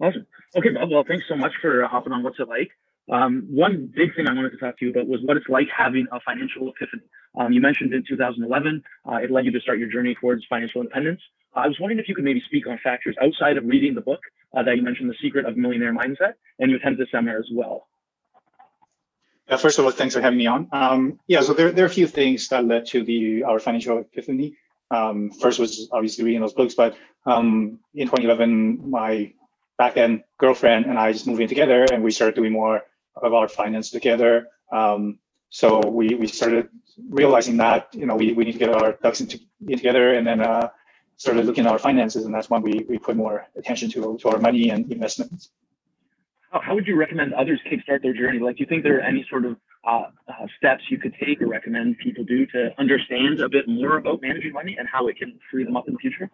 Awesome. Okay, Bob. Well, thanks so much for hopping on. What's it like? Um, one big thing I wanted to talk to you about was what it's like having a financial epiphany. Um, you mentioned in 2011, uh, it led you to start your journey towards financial independence. I was wondering if you could maybe speak on factors outside of reading the book uh, that you mentioned, The Secret of Millionaire Mindset, and you attended the seminar as well. Yeah, first of all, thanks for having me on. Um, yeah, so there, there are a few things that led to the our financial epiphany. Um, first was obviously reading those books, but um, in 2011, my back then girlfriend and I just moved in together, and we started doing more of our finance together. Um, so we we started realizing that you know we, we need to get our ducks into, in together, and then uh, started looking at our finances, and that's when we we put more attention to to our money and investments. How, how would you recommend others kickstart their journey? Like, do you think there are any sort of uh, uh, steps you could take or recommend people do to understand a bit more about managing money and how it can free them up in the future?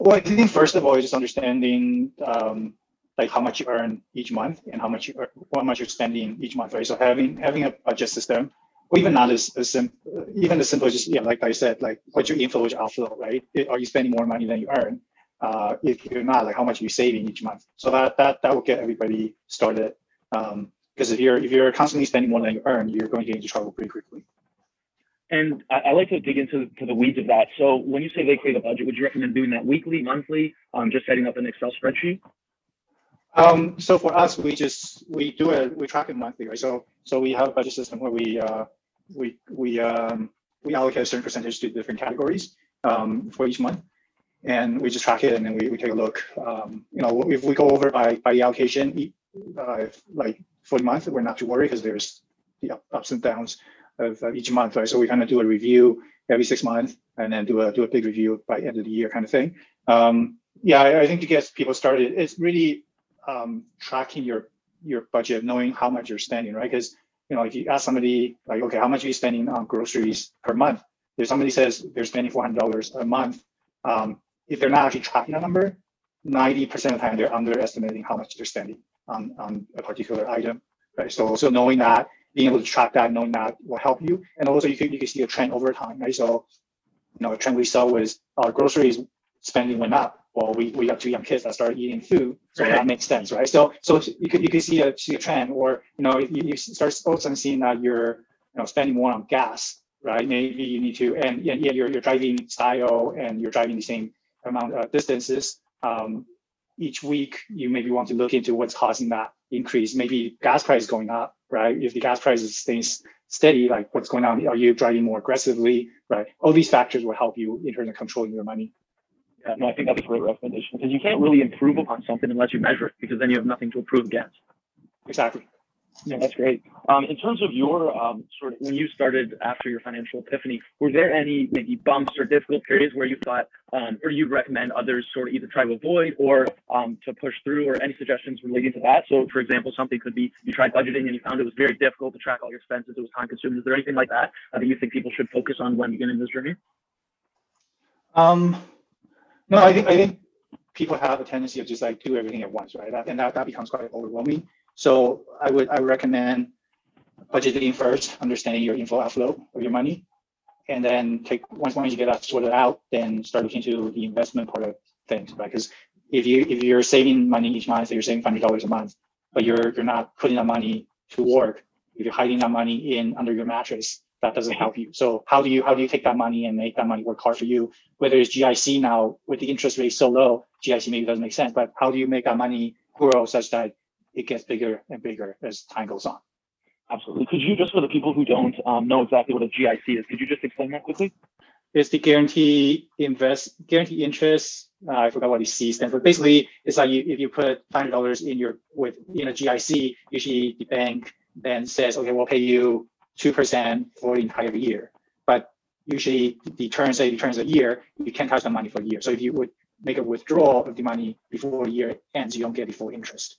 Well, I think first of all, is just understanding um, like how much you earn each month and how much you how much you're spending each month, right? So having having a budget system, or even not as, as sim- even as simple as just yeah, like I said, like what's your inflow, your outflow, right? Are you spending more money than you earn? Uh, if you're not, like how much are you saving each month? So that that that will get everybody started. Um, because if you're if you're constantly spending more than you earn, you're going to get into trouble pretty quickly. And I, I, like to dig into to the weeds of that. So when you say they create a budget, would you recommend doing that weekly, monthly, um, just setting up an Excel spreadsheet? Um, so for us, we just we do it we track it monthly, right? So so we have a budget system where we uh, we we um, we allocate a certain percentage to different categories um, for each month, and we just track it and then we, we take a look. Um, you know, if we go over by by the allocation, uh, like for the month, we're not too worried because there's the ups and downs of uh, each month, right? So we kind of do a review every six months and then do a do a big review by end of the year kind of thing. Um, yeah, I, I, think to get people started, it's really um, tracking your your budget, knowing how much you're spending, right? Because you know, if you ask somebody like, okay, how much are you spending on groceries per month? If somebody says they're spending four hundred dollars a month, um, if they're not actually tracking a number, ninety percent of the time they're underestimating how much they're spending on on a particular item, right? So so knowing that, being able to track that, knowing that will help you, and also you can you can see a trend over time, right? So you know, a trend we saw was our groceries spending went up well, we, we have two young kids that start eating food, so right. that makes sense, right? So so you could you could see a see a trend, or you know you, you start also seeing that you're you know spending more on gas, right? Maybe you need to, and yeah, yeah you're you're driving style and you're driving the same amount of distances. Um, each week you maybe want to look into what's causing that increase. Maybe gas price going up, right? If the gas price stays steady, like what's going on? Are you driving more aggressively, right? All these factors will help you in terms of controlling your money. Yeah, no, I think that's a great recommendation because you can't really improve upon something unless you measure it because then you have nothing to improve against. Exactly. Yeah, that's great. Um, in terms of your um, sort of when you started after your financial epiphany, were there any maybe bumps or difficult periods where you thought, um, or you'd recommend others sort of either try to avoid or um, to push through, or any suggestions relating to that? So, for example, something could be you tried budgeting and you found it was very difficult to track all your expenses; it was time consuming. Is there anything like that uh, that you think people should focus on when beginning this journey? Um, no, I think I think people have a tendency of just like do everything at once, right? And that, that becomes quite overwhelming. So I would I recommend budgeting first, understanding your inflow outflow of your money, and then take once once you get that sorted out, then start looking into the investment part of things, right? Because if you if you're saving money each month, so you're saving hundred dollars a month, but you're you're not putting that money to work, if you're hiding that money in under your mattress, that doesn't help you. So how do you how do you take that money and make that money work hard for you? Whether it's GIC now with the interest rate so low, GIC maybe doesn't make sense, but how do you make that money grow such that it gets bigger and bigger as time goes on? Absolutely. Could you just for the people who don't um, know exactly what a GIC is, could you just explain that quickly? It's the guarantee invest guarantee interest. Uh, I forgot what the C stands for. Basically, it's like you, if you put five hundred dollars in your with in a GIC, usually the bank then says, okay, we'll pay you 2% for the entire year. But usually the term, say the terms a year, you can't touch the money for a year. So if you would make a withdrawal of the money before the year ends, you don't get the full interest.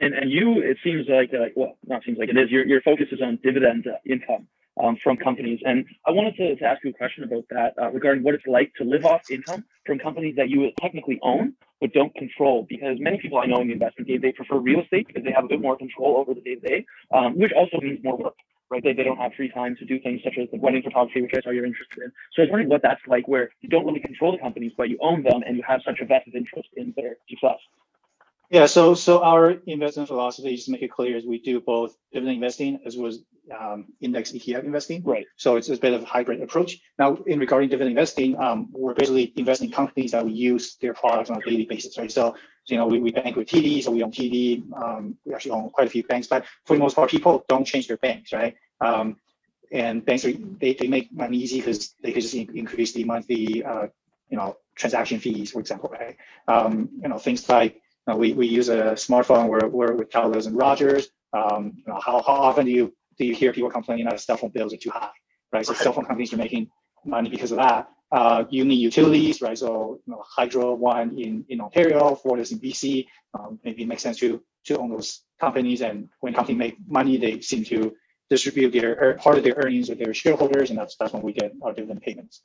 And, and you, it seems like, uh, well, not seems like it is, your, your focus is on dividend uh, income um, from companies. And I wanted to, to ask you a question about that uh, regarding what it's like to live off income from companies that you technically own but don't control. Because many people I know in the investment game, they prefer real estate because they have a bit more control over the day to day, which also means more work right? They, they don't have free time to do things such as the wedding photography, which I saw you're interested in. So I was wondering what that's like, where you don't really control the companies, but you own them and you have such a vested interest in their success. Yeah, so so our investment philosophy, just to make it clear, is we do both dividend investing as well as um, index ETF investing. Right. So it's, it's a bit of a hybrid approach. Now, in regarding dividend investing, um, we're basically investing companies that we use their products on a daily basis, right? So, you know, we, we bank with TD, so we own TD. Um, we actually own quite a few banks, but for the most part, people don't change their banks, right? Um, and banks are, they, they make money easy because they can just in- increase the monthly, uh, you know, transaction fees, for example, right? Um, you know, things like know, we, we use a smartphone. We're, we're with Telus and Rogers. Um, you know, how, how often do you do you hear people complaining that cell phone bills are too high, right? So Right. cell phone companies are making money because of that. Uh, you need utilities, right? So you know, Hydro one in, in Ontario, Fortis in BC. Um, maybe it makes sense to to own those companies. And when companies make money, they seem to distribute their part of their earnings with their shareholders, and that's that's when we get our dividend payments.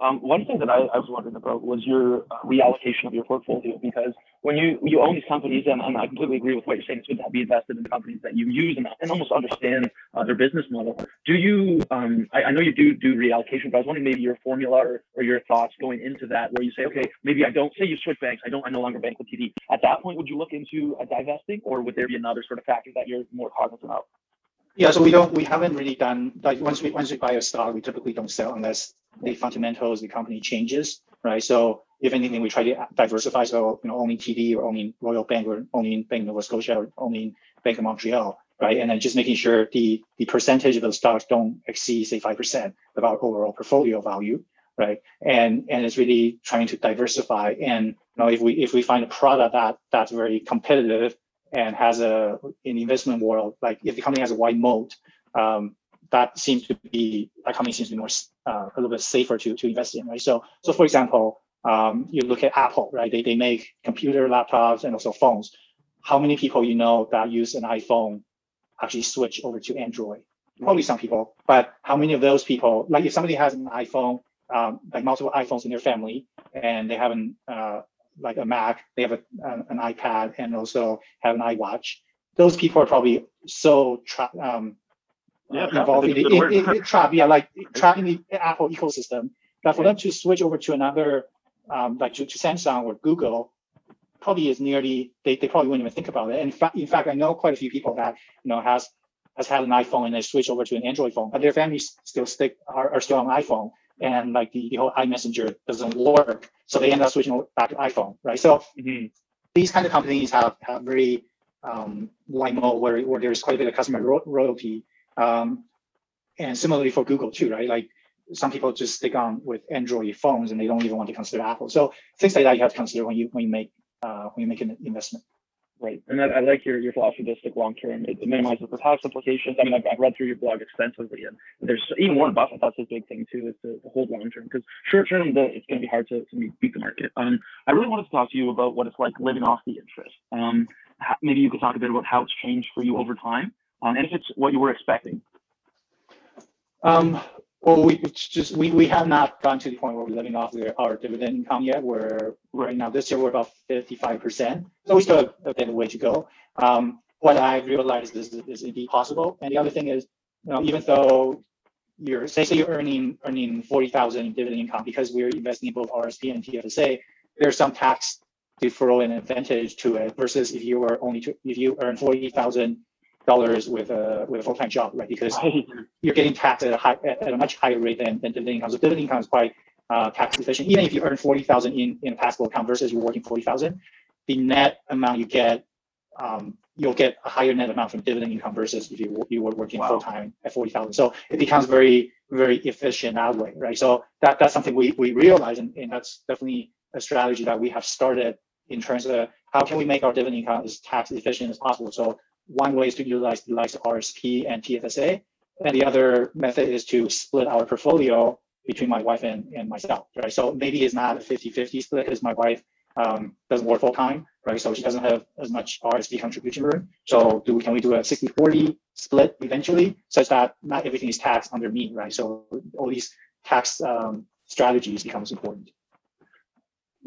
Um, one thing that I, I was wondering about was your uh, reallocation of your portfolio because when you you own these companies, and, and I completely agree with what you're saying, it's good to be invested in companies that you use and, and almost understand uh, their business model. Do you? Um, I, I know you do do reallocation, but I was wondering maybe your formula or, or your thoughts going into that, where you say, okay, maybe I don't say you switch banks, I don't, I no longer bank with TD. At that point, would you look into uh, divesting, or would there be another sort of factor that you're more cognizant of? Yeah, so we don't, we haven't really done, like, once we, once we buy a stock, we typically don't sell unless the fundamentals, the company changes, right? So if anything, we try to diversify, so, you know, owning TD or owning Royal Bank or owning Bank Nova Scotia or owning Bank of Montreal, right? And then just making sure the, the percentage of those stocks don't exceed, say, five percent of our overall portfolio value, right? And, and it's really trying to diversify. And, you know, if we, if we find a product that, that's very competitive and has a in investment world, like if the company has a wide moat, um, that seems to be that company seems to be more uh, a little bit safer to to invest in, right? So so for example, um, you look at Apple, right? They they make computer, laptops, and also phones. How many people you know that use an iPhone actually switch over to Android? Probably some people, but how many of those people, like if somebody has an iPhone, um, like multiple iPhones in their family, and they have an uh, like a Mac, they have a, an, iPad, and also have an iWatch. Those people are probably so tra- um, Yeah, uh, trapped, involved in the is a good in, in, trapped, yeah, like trapped in the Apple ecosystem. That for them to switch over to another, um, like to, to Samsung or Google, probably is nearly they, they probably wouldn't even think about it. And in fact, in fact, I know quite a few people that you know has has had an iPhone and they switch over to an Android phone, but their families still stick are, are still on iPhone, and like the, the whole iMessenger doesn't work, so they end up switching back to iPhone, right? So Mhm. these kind of companies have, have very um, wide moat where, where there's quite a bit of customer ro- royalty. Um, and similarly for Google too, right? Like some people just stick on with Android phones and they don't even want to consider Apple. So things like that you have to consider when you when you make uh, when you make an investment. Right, and I, I like your, your philosophy to stick long term. It, it minimizes the tax implications. I mean, I've, I've read through your blog extensively, and there's even Warren Buffett. That's his big thing too, is to, to hold long term because short term, it's going to be hard to, to beat the market. Um, I really wanted to talk to you about what it's like living off the interest. Um, ho- maybe you could talk a bit about how it's changed for you over time, um, and if it's what you were expecting. Um, well, we it's just we, we have not gotten to the point where we're living off the, our dividend income yet. We're right now this year we're about fifty five percent, so we still have a bit of way to go. Um, what I realized is is indeed possible. And the other thing is, you know, even though you're say say you're earning earning forty thousand in dividend income because we're investing in both RSP and TFSA, there's some tax deferral and advantage to it versus if you were only to, if you earn forty thousand dollars with a with a full time job, right? Because Right. you're getting taxed at a high at at a much higher rate than, than dividend income. So dividend income is quite uh, tax efficient. Even if you earn forty thousand in in a taxable account versus you're working forty thousand, the net amount you get, um, you'll get a higher net amount from dividend income versus if you you were working Wow. full time at forty thousand. So it becomes very very efficient that way, right? So that that's something we we realize, and, and that's definitely a strategy that we have started in terms of how can we make our dividend income as tax efficient as possible. So one way is to utilize the likes of RSP and TFSA. And the other method is to split our portfolio between my wife and, and myself, right? So maybe it's not a 50-50 split because my wife um, doesn't work full time, right? So she doesn't have as much RSP contribution room. So do we, can we do a 60-40 split eventually such that not everything is taxed under me, right? So all these tax um, strategies becomes important.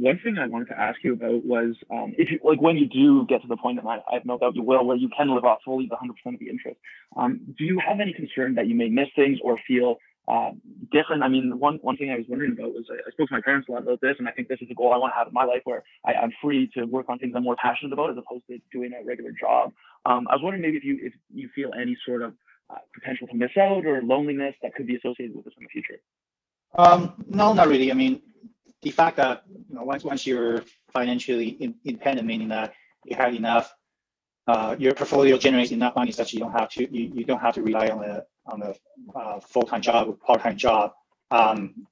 One thing I wanted to ask you about was um, if you like when you do get to the point, and I, I have no doubt you will, where you can live off fully the 100% of the interest. Um, do you have any concern that you may miss things or feel uh, different. I mean, one one thing I was wondering about was I, I spoke to my parents a lot about this, and I think this is a goal I want to have in my life where I, I'm free to work on things I'm more passionate about as opposed to doing a regular job. Um, I was wondering maybe if you if you feel any sort of uh, potential to miss out or loneliness that could be associated with this in the future. Um, no, not really. I mean, the fact that once once you're financially in, independent, meaning that you have enough, uh, your portfolio generates enough money such you don't have to you, you don't have to rely on a on a uh, full time job or part time job. Um,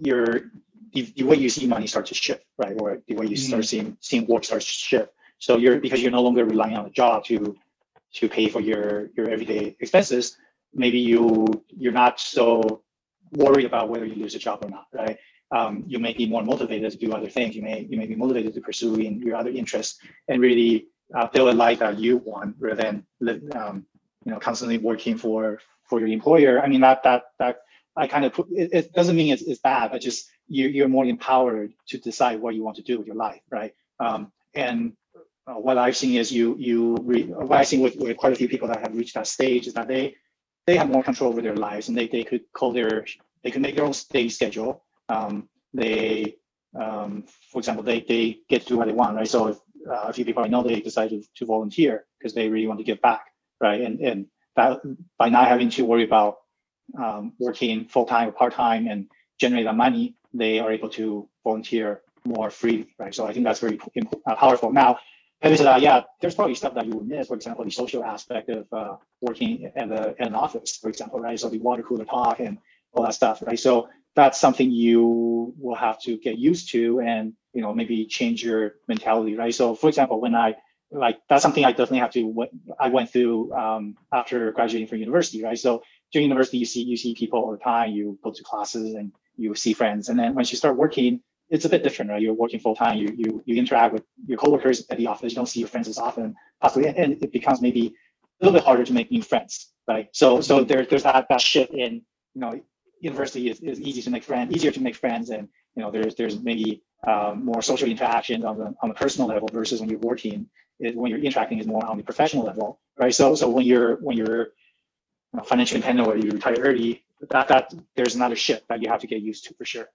your the, the way you see money starts to shift, right? Or the way you start seeing seeing work starts to shift. So you're because you're no longer relying on a job to to pay for your your everyday expenses. Maybe you you're not so worried about whether you lose a job or not, right? Um, you may be more motivated to do other things. You may you may be motivated to pursue in your other interests and really uh, build a life that you want rather than um, you know constantly working for for your employer. I mean that that that I kind of put it, it doesn't mean it's, it's bad, but just you you're more empowered to decide what you want to do with your life, right? Um, and uh, what I've seen is you you re, what I've seen with, with quite a few people that have reached that stage is that they they have more control over their lives and they, they could call their they could make their own day schedule. Um, they um, for example they they get to do what they want, right? So if uh, a few people I know they decided to volunteer because they really want to give back, right? And and that by not having to worry about um, working full time or part time and generate that money, they are able to volunteer more freely, right? So I think that's very uh, powerful. Now, having said that, yeah, there's probably stuff that you would miss. For example, the social aspect of uh, working at, a, at an office, for example, right? So the water cooler talk and all that stuff, right? So that's something you will have to get used to and you know maybe change your mentality, right? So for example, when I like that's something I definitely have to I went through um, after graduating from university, right? So during university, you see you see people all the time. You go to classes and you see friends, and then once you start working, it's a bit different, right? You're working full time. You you you interact with your coworkers at the office. You don't see your friends as often, possibly, and it becomes maybe a little bit harder to make new friends, right? So so there, there's that that shift in you know university is, is easy to make friends, easier to make friends, and you know there's there's maybe um, more social interactions on the on the personal level versus when you're working. It, when you're interacting is more on the professional level, right? So so when you're when you're you know, financially independent or you retire early, that that there's another shift that you have to get used to for sure.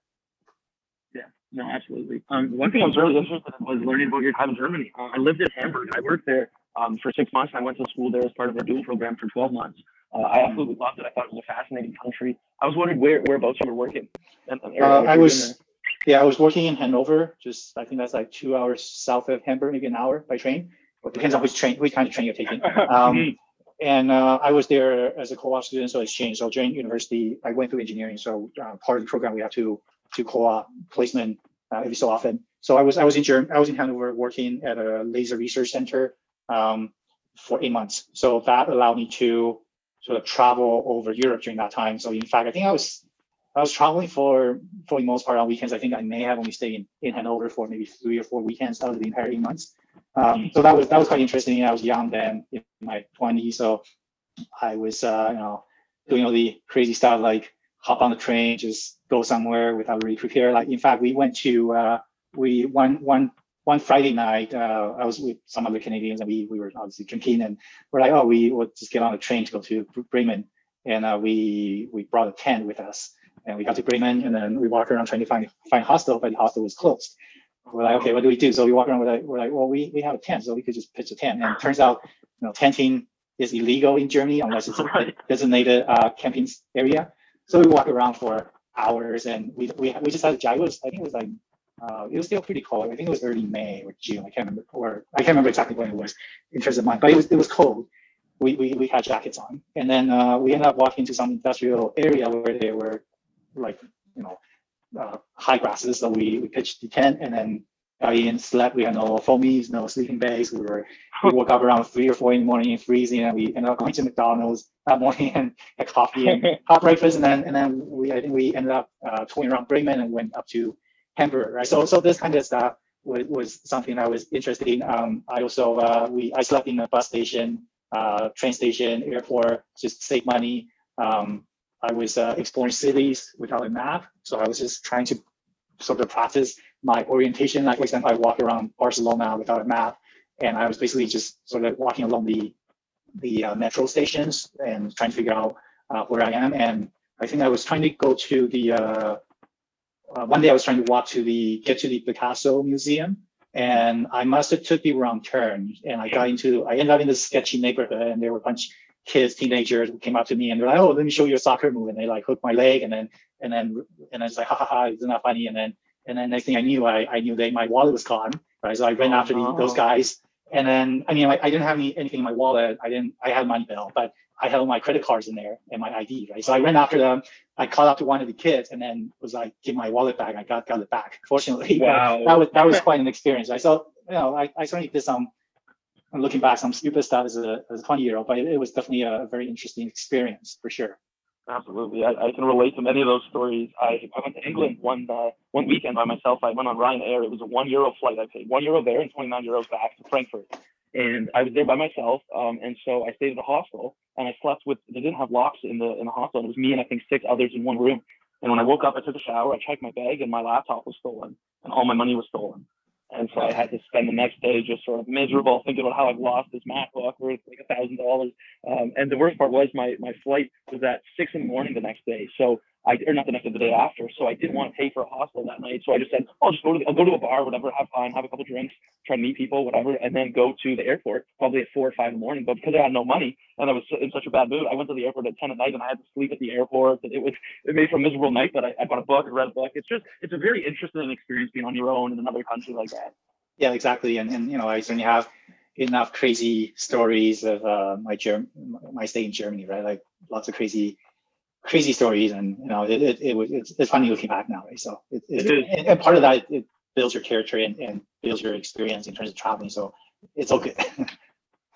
Yeah, no, absolutely. Um, one thing I was really interested in was learning about your time in Germany. Uh, I lived in Hamburg. I worked there um, for six months. I went to school there as part of a dual program for 12 months. Uh, I absolutely loved it. I thought it was a fascinating country. I was wondering where whereabouts you were working. And, and uh, I was, yeah, I was working in Hanover. Just I think that's like two hours south of Hamburg, maybe an hour by train. It depends on which train, which kind of train you're taking. Um, and uh, I was there as a co-op student, so exchange. So during university, I went through engineering. So uh, part of the program we have to to co-op placement uh, every so often. So I was I was in Germany, I was in Hanover working at a laser research center um, for eight months. So that allowed me to sort of travel over Europe during that time. So in fact, I think I was I was traveling for for the most part on weekends. I think I may have only stayed in, in Hanover for maybe three or four weekends out of the entire eight months. Um, so that was that was quite interesting. I was young then, in my 20s, so I was uh, you know doing all the crazy stuff like hop on the train, just go somewhere without really prepare. Like in fact, we went to uh, we one one one Friday night. Uh, I was with some other Canadians, and we we were obviously drinking, and we're like, oh, we would just get on a train to go to Bremen, and uh, we we brought a tent with us, and we got to Bremen, and then we walked around trying to find find hostel, but the hostel was closed. We're like, okay, what do we do? So we walk around. We're like, we're like, well, we we have a tent, so we could just pitch a tent. And it turns out, you know, tenting is illegal in Germany unless it's a designated uh, camping area. So we walk around for hours, and we we we just had a was I think it was like uh, it was still pretty cold. I think it was early May or June. I can't remember, or I can't remember exactly when it was in terms of month, but it was it was cold. We we, we had jackets on, and then uh, we ended up walking to some industrial area where there were like you know uh, high grasses. So we we pitched the tent, and then got in, slept. We had no foamies, no sleeping bags. We were we woke up around three or four in the morning, freezing, and we ended up going to McDonald's that morning and had coffee and hot breakfast, and then and then we I think we ended up uh, touring around Bremen and went up to Right? So so this kind of stuff was, was something I was interested in. Um, I also uh, we I slept in a bus station, uh, train station, airport, just save money. Um, I was uh, exploring cities without a map, so I was just trying to sort of practice my orientation. Like for example, I walk around Barcelona without a map, and I was basically just sort of walking along the the uh, metro stations and trying to figure out uh, where I am. And I think I was trying to go to the, uh, uh, one day I was trying to walk to the, get to the Picasso Museum. And I must have took the wrong turn and I got into, I ended up in this sketchy neighborhood and there were a bunch of kids, teenagers who came up to me and they're like, oh, let me show you a soccer move. And they like hooked my leg and then, and then, and I was like, ha ha ha, isn't that funny? And then, and then next thing I knew, I, I knew that my wallet was gone, right? So I ran after the, those Oh. guys. And then, I mean, I, I didn't have any, anything in my wallet. I didn't, I had money bill, but I had my credit cards in there and my ID, right? So I ran after them. I caught up to one of the kids and then was like, give my wallet back. I got, got it back. Fortunately, Wow. that was, that was quite an experience. right? So, you know, I, I certainly did some, I'm looking back, some stupid stuff as a, as a 20 year old, but it, it was definitely a very interesting experience for sure. Absolutely, I, I can relate to many of those stories. I, I went to England one uh, one weekend by myself. I went on Ryanair. It was a one euro flight. I paid one euro there and twenty nine euros back to Frankfurt. And I was there by myself, um, and so I stayed at a hostel and I slept with. They didn't have locks in the in the hostel. And it was me and I think six others in one room. And when I woke up, I took a shower. I checked my bag, and my laptop was stolen, and all my money was stolen. And so I had to spend the next day just sort of miserable, thinking about how I've lost this MacBook worth like a thousand dollars. Um, and the worst part was my my flight was at six in the morning the next day. So I or not the next day, the day after. So I didn't want to pay for a hostel that night. So I just said, I'll just go to I'll go to a bar, whatever, have fun, have a couple drinks, try to meet people, whatever, and then go to the airport probably at four or five in the morning. But because I had no money and I was in such a bad mood, I went to the airport at ten at night and I had to sleep at the airport. And it was it made for a miserable night. But I, I bought a book, I read a book. It's just it's a very interesting experience being on your own in another country like that. Yeah, exactly. And, and you know, I certainly have enough crazy stories of uh, my Germ my stay in Germany, right? Like lots of crazy, crazy stories, and you know, it it, it was it's, it's funny looking back now, right? So it, it's, It and part of that it builds your character and, and builds your experience in terms of traveling. So it's all good.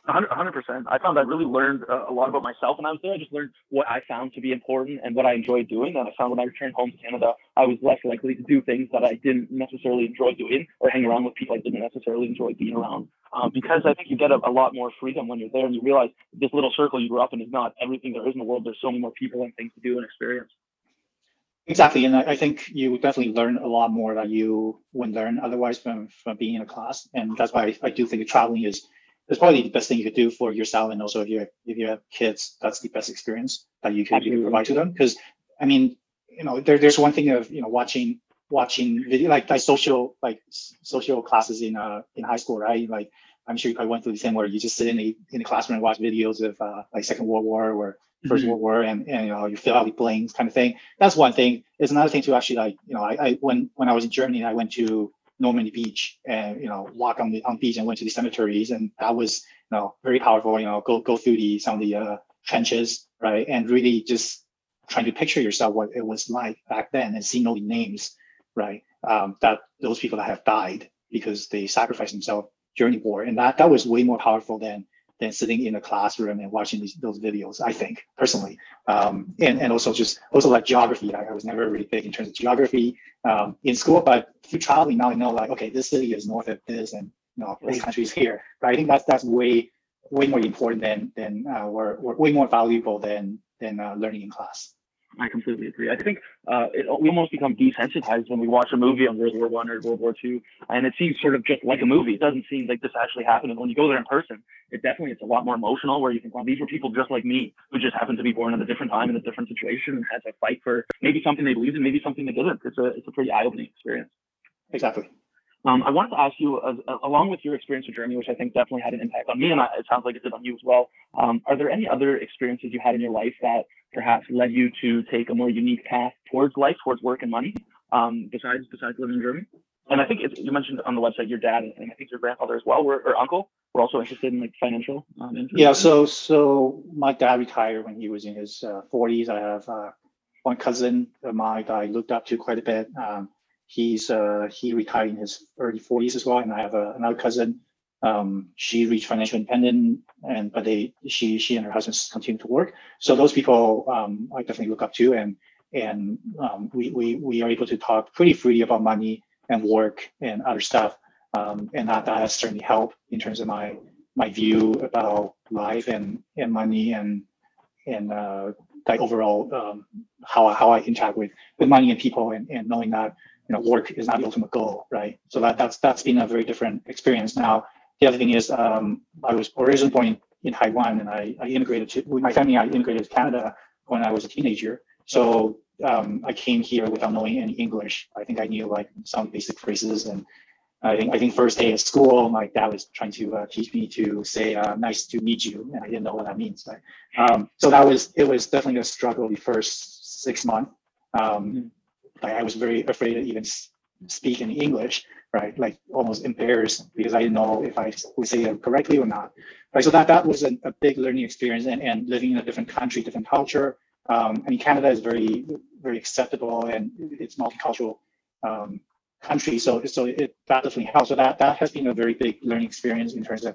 A hundred a hundred percent. I found I really learned uh, a lot about myself when I was there. I just learned what I found to be important and what I enjoyed doing. And I found when I returned home to Canada, I was less likely to do things that I didn't necessarily enjoy doing or hang around with people I didn't necessarily enjoy being around. Um, because I think you get a, a lot more freedom when you're there and you realize this little circle you grew up in is not everything there is in the world. There's so many more people and things to do and experience. Exactly, and I, think you definitely learn a lot more that you wouldn't learn otherwise from from being in a class, and that's why I, I do think traveling is is probably the best thing you could do for yourself, and also if you have, if you have kids, that's the best experience that you could, provide to them. Because I mean, you know, there, there's one thing of you know watching watching video like like social like social classes in uh in high school, right? Like I'm sure you probably went through the same where you just sit in the in the classroom and watch videos of uh, like Second World War or 1st Mhm. World War, and and you know you fill out the blanks kind of thing that's one thing. There's another thing to actually like, you know, I, I when when I was in Germany, I went to Normandy Beach and you know walk on the on beach and went to the cemeteries, and that was you know very powerful. You know, go go through the some of the uh, trenches, right, and really just trying to picture yourself what it was like back then and seeing all the names, right, um, that those people that have died because they sacrificed themselves during the war, and that that was way more powerful than than sitting in a classroom and watching these, those videos. I think personally um, and, and also just also like geography. I, I was never really big in terms of geography um, in school, but through traveling now I know like okay, this city is north of this, and you know this country is here. But I think that's that's way way more important than than uh, or, or way more valuable than than uh, learning in class. I completely agree. I think uh, it, we almost become desensitized when we watch a movie on World War One or World War Two, and it seems sort of just like a movie. It doesn't seem like this actually happened. And when you go there in person, it definitely it's a lot more emotional. Where you think, well, these were people just like me who just happened to be born at a different time in a different situation and had to fight for maybe something they believed in, maybe something they didn't. It's a it's a pretty eye opening experience. Exactly. Um, I wanted to ask you, uh, along with your experience with Germany, which I think definitely had an impact on me, and I, it sounds like it did on you as well. Um, are there any other experiences you had in your life that perhaps led you to take a more unique path towards life, towards work and money, um, besides besides living in Germany? And I think you mentioned on the website your dad and I think your grandfather as well, were, or uncle, were also interested in like financial. Um. Yeah. So so my dad retired when he was in his uh, 40s. I have uh, one cousin of mine that I looked up to quite a bit. Um, he's uh, he retired in his early 40s as well, and I have uh, another cousin. Um, she reached financial independence, and but they she she and her husband continue to work. So those people um, I definitely look up to, and and um, we we we are able to talk pretty freely about money and work and other stuff, um, and that that has certainly helped in terms of my my view about life and and money and and uh, like overall um, how how I interact with with money and people and, and knowing that you know work is not the ultimate goal, right? So that that's that's been a very different experience. Now the other thing is um, I was originally born in, Taiwan and I, I immigrated to with my family. I immigrated to Canada when I was a teenager, So um, I came here without knowing any English. I think I knew like some basic phrases, and I think I think first day at school, my dad was trying to uh, teach me to say uh, "nice to meet you," and I didn't know what that means. Right? Um, so that was it was definitely a struggle the first six months. Um, I, I was very afraid to even speak in English, right? Like almost embarrassed because I didn't know if I would say it correctly or not. Right. So that that was a, a big learning experience, and, and living in a different country, different culture. Um, I mean, Canada is very very acceptable and it's multicultural um, country, so so it that definitely helps. So that that has been a very big learning experience in terms of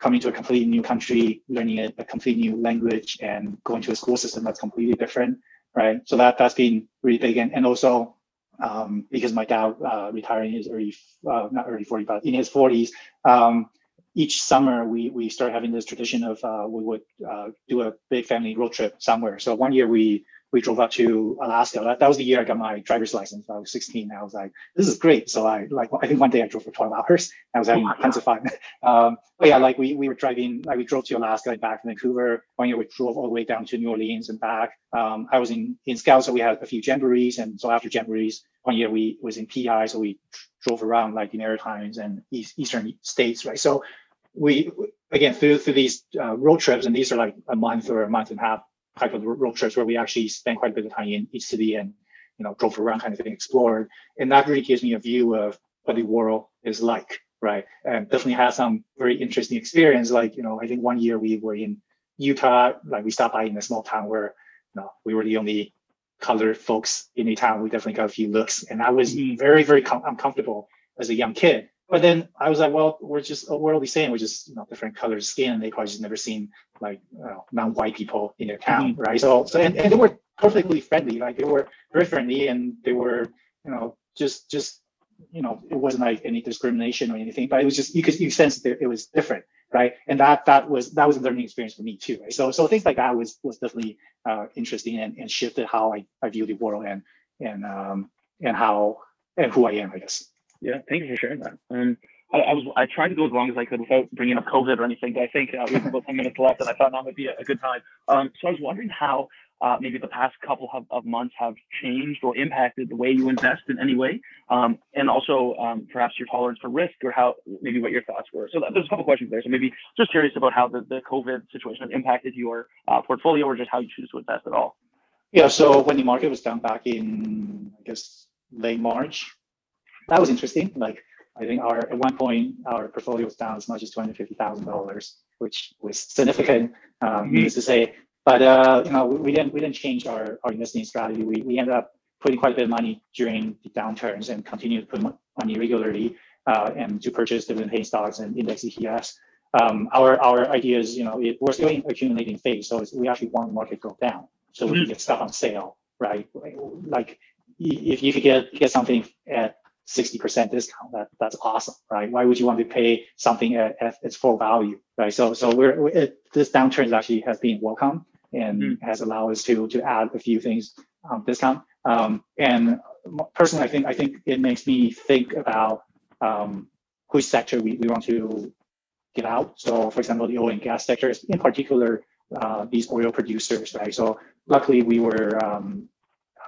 coming to a completely new country, learning a, a completely new language, and going to a school system that's completely different, right? So that that's been really big, and and also um, because my dad uh, retired in his early, uh, not early 40s, but in his 40s. Um, each summer, we we started having this tradition of uh, we would uh, do a big family road trip somewhere. So one year we we drove up to Alaska. That, that was the year I got my driver's license. I was 16. I was like, this is great. So I like I think one day I drove for 12 hours. I was having tons of fun. Um, but yeah, like we we were driving. Like we drove to Alaska and back from Vancouver. One year we drove all the way down to New Orleans and back. Um, I was in in Scouts, so we had a few jamborees, and so after jamborees, one year we was in PI, so we drove around like the Maritimes and East, Eastern states, right? So we again through through these uh, road trips, and these are like a month or a month and a half type of road trips where we actually spend quite a bit of time in each city and you know drove around kind of thing, explored, and that really gives me a view of what the world is like, right? And definitely had some very interesting experience. Like you know, I think one year we were in Utah, like we stopped by in a small town where you know we were the only colored folks in the town. We definitely got a few looks, and I was mm-hmm. very very com- uncomfortable as a young kid. But then I was like, well, we're just we're all the same. We're just you know different color skin. They probably just never seen like you know, non-white people in their town, right? So so and, and they were perfectly friendly. Like they were very friendly, and they were you know just just you know it wasn't like any discrimination or anything, but it was just you could you sense that it was different, right? And that that was that was a learning experience for me too, right? So so things like that was was definitely uh, interesting and, and shifted how I, I view the world and and um and how and who I am, I guess. Yeah, thank you for sharing that. Um, I, I, was I tried to go as long as I could without bringing up COVID or anything, but I think uh, we have about ten minutes left, and I thought now would be a, a good time. Um, so I was wondering how uh, maybe the past couple of, of, months have changed or impacted the way you invest in any way, um, and also um, perhaps your tolerance for risk or how maybe what your thoughts were. So that, there's a couple questions there. So maybe just curious about how the, the COVID situation impacted your uh, portfolio or just how you choose to invest at all. Yeah. So when the market was down back in I guess late March, that was interesting. Like I think our at one point our portfolio was down as much as two hundred fifty thousand dollars, which was significant, um, mm-hmm. needless to say. But uh, you know, we, we, didn't we didn't change our, our investing strategy. We we ended up putting quite a bit of money during the downturns and continue to put money regularly uh, and to purchase dividend paying stocks and index ETFs. Um, our our idea is, you know, it, we're still in accumulating phase, so we actually want the market to go down so we mm-hmm. can get stuff on sale, right? Like if you could get get something at 60% discount. That that's awesome, right? Why would you want to pay something at, at its full value, right? So so we're, we're it, this downturn actually has been welcome and mm-hmm. has allowed us to to add a few things on um, discount. Um, and personally, I think I think it makes me think about um, which sector we, we want to get out. So for example, the oil and gas sector, in particular, uh, these oil producers, right? So luckily we were um,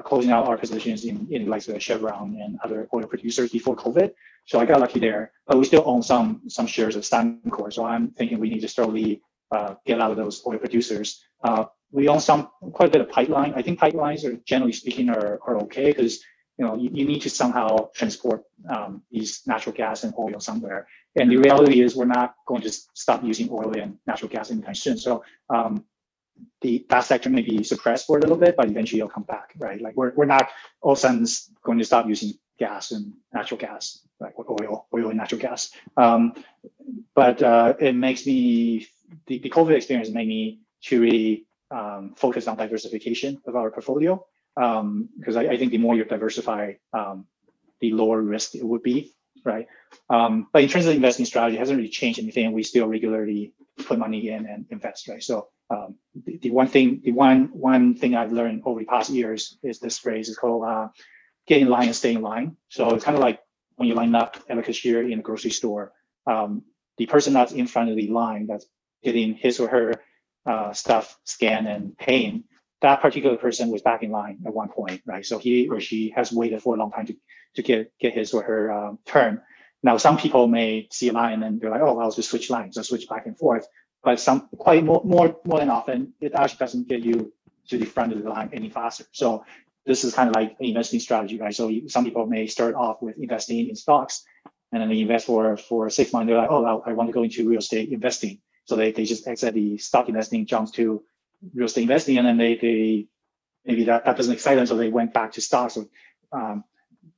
closing out our positions in, in like the Chevron and other oil producers before COVID. So I got lucky there, but we still own some some shares of Suncor. So I'm thinking we need to slowly uh, get out of those oil producers. Uh, we own some quite a bit of pipeline. I think pipelines are generally speaking are, are okay because you know you, you need to somehow transport um, these natural gas and oil somewhere. And the reality is we're not going to stop using oil and natural gas anytime soon. So um, the that sector may be suppressed for a little bit, but eventually it'll come back, right? Like we're, we're not all of a sudden going to stop using gas and natural gas, like oil, oil and natural gas. Um, but uh, it makes me the, the COVID experience made me to really um, focus on diversification of our portfolio because um, I, I, think the more you diversify, um, the lower risk it would be, right? Um, but in terms of investing strategy, hasn't really changed anything. We still regularly put money in and invest, right? So um, the, the, one thing, the one one thing I've learned over the past years is this phrase is called uh, "get in line and stay in line." So it's kind of like when you line up at a cashier in a grocery store. Um, the person that's in front of the line that's getting his or her uh, stuff scanned and paying, that particular person was back in line at one point, right? So he or she has waited for a long time to, to get, get his or her um, turn. Now, some people may see a line and they're like, oh, I'll just switch lines, I'll switch back and forth. But some quite more, more, more than often, it actually doesn't get you to the front of the line any faster. So this is kind of like an investing strategy, right? So you, some people may start off with investing in stocks and then they invest for, for six months. They're like, oh, I, want to go into real estate investing. So they, they just exit the stock investing, jumps to real estate investing, and then they, they maybe that, that doesn't excite them. So they went back to stocks. or um,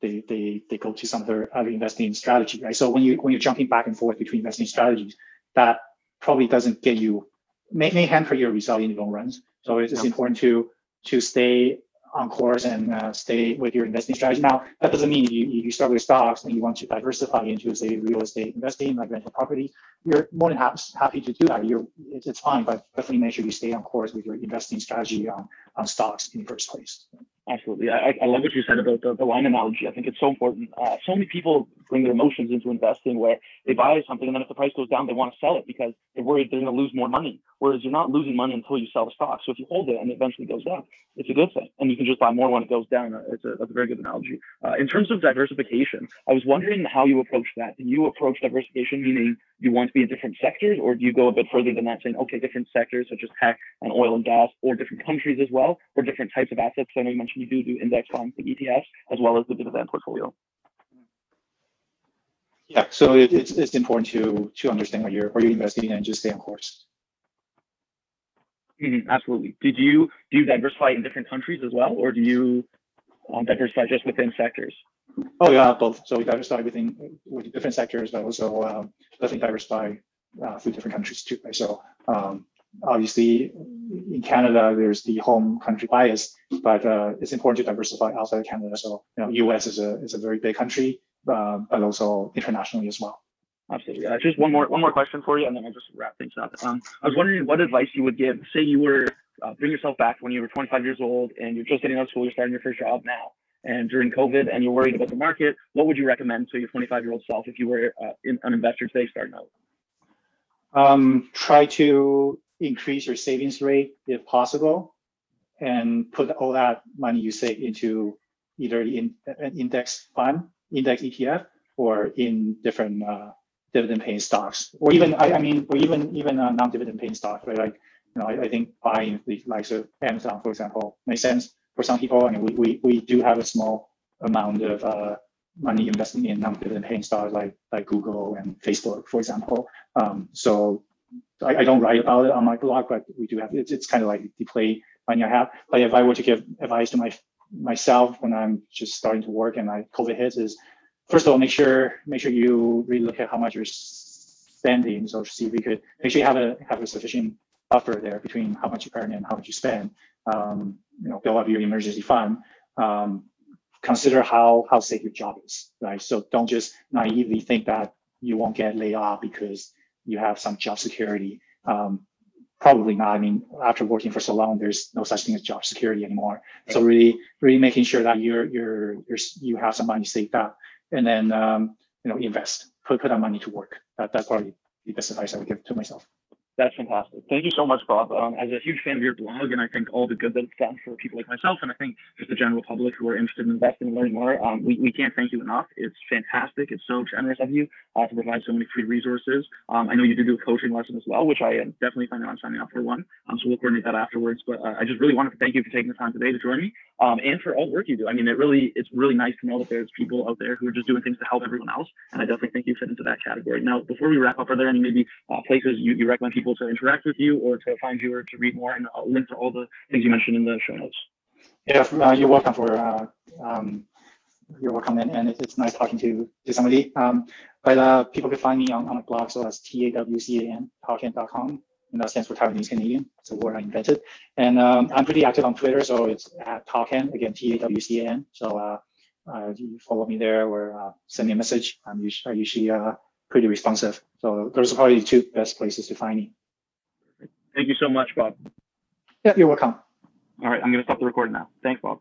they, they, they go to some other, other investing strategy, right? So when you, when you're jumping back and forth between investing strategies, that probably doesn't get you, may, may hamper your result in the long runs. So it's, it's important to, to stay on course and uh, stay with your investing strategy. Now, that doesn't mean you, you start with stocks and you want to diversify into, say, real estate investing, like rental property. You're more than happy, happy to do that. You're, it's, it's fine, but definitely make sure you stay on course with your investing strategy on, stocks in the first place. Absolutely. I, I- love what you said about the, the line analogy. I think it's so important. Uh, so many people bring their emotions into investing where they buy something and then if the price goes down, they want to sell it because they're worried they're going to lose more money. Whereas you're not losing money until you sell the stock. So if you hold it and it eventually goes down, it's a good thing. And you can just buy more when it goes down. Uh, It's a, that's a very good analogy. Uh, in terms of diversification, I was wondering how you approach that. Do you approach diversification meaning you want to be in different sectors or do you go a bit further than that saying, okay, different sectors such as tech and oil and gas or different countries as well or different types of assets? I know you mentioned you do do index funds, the ETFs, as well as the dividend portfolio. Yeah, so it, it's, it's important to, to understand what you're, what you're investing in and just stay on course. Mhm, absolutely. Did you do you diversify in different countries as well, or do you um, diversify just within sectors? Oh, yeah, both. So we diversify within with different sectors, but also um, definitely diversify uh, through different countries too. Right? So um, obviously in Canada, there's the home country bias, but uh, it's important to diversify outside of Canada. So you know, U.S. is a is a very big country, uh, but also internationally as well. Absolutely. Uh, just one more one more question for you, and then I'll just wrap things up. Um, I was wondering what advice you would give. Say you were uh, bring yourself back when you were 25 years old and you're just getting out of school, you're starting your first job now, and during COVID, and you're worried about the market. What would you recommend to your 25 year old self if you were uh, in, an investor today starting out? Um, try to increase your savings rate if possible, and put all that money you save into either in, an index fund, index ETF, or in different uh, dividend paying stocks, or even I, I mean, or even even uh, non-dividend paying stocks, right? Like you know, I, I think buying the likes of Amazon, for example, makes sense for some people. I mean, we we, we do have a small amount of uh, money investing in non-dividend paying stocks like like Google and Facebook, for example. Um, so I, I don't write about it on my blog, but we do have it's, it's kind of like the play money I have. But if I were to give advice to my myself when I'm just starting to work and I COVID hits is first of all make sure make sure you really look at how much you're spending. So see if you could make sure you have a have a sufficient buffer there between how much you earn and how much you spend. Um, you know, build up your emergency fund. Um, consider how how safe your job is, right? So don't just naively think that you won't get laid off because you have some job security. Um, probably not. I mean, after working for so long, there's no such thing as job security anymore. So really, really making sure that you're you're you're you have some money saved up, and then um, you know invest, put put that money to work. That that's probably the best advice I would give to myself. That's fantastic. Thank you so much, Bob. Um, as a huge fan of your blog, and I think all the good that it's done for people like myself, and I think just the general public who are interested in investing and learning more, um, we, we can't thank you enough. It's fantastic. It's so generous of you uh, to provide so many free resources. Um, I know you do do a coaching lesson as well, which I am definitely planning on signing up for one. Um, so we'll coordinate that afterwards. But uh, I just really wanted to thank you for taking the time today to join me, um, and for all the work you do. I mean, it really it's really nice to know that there's people out there who are just doing things to help everyone else, and I definitely think you fit into that category. Now, before we wrap up, are there any maybe uh, places you, you recommend people to interact with you or to find you or to read more? And I'll link to all the things you mentioned in the show notes. Yeah, uh, you're welcome for uh, um, you're welcome, and, and it's, nice talking to to somebody. Um, but uh, people can find me on, on my blog, so that's t a w c a n Tawcan.com, and that stands for Taiwanese Canadian. It's a word I invented, and um, I'm pretty active on Twitter, so it's at Tawcan again, t a w c a n. So uh, uh, you follow me there or uh, send me a message. I'm usually, I'm usually uh, pretty responsive. So those are probably the two best places to find me. Thank you so much, Bob. Yeah, you're welcome. All right, I'm going to stop the recording now. Thanks, Bob.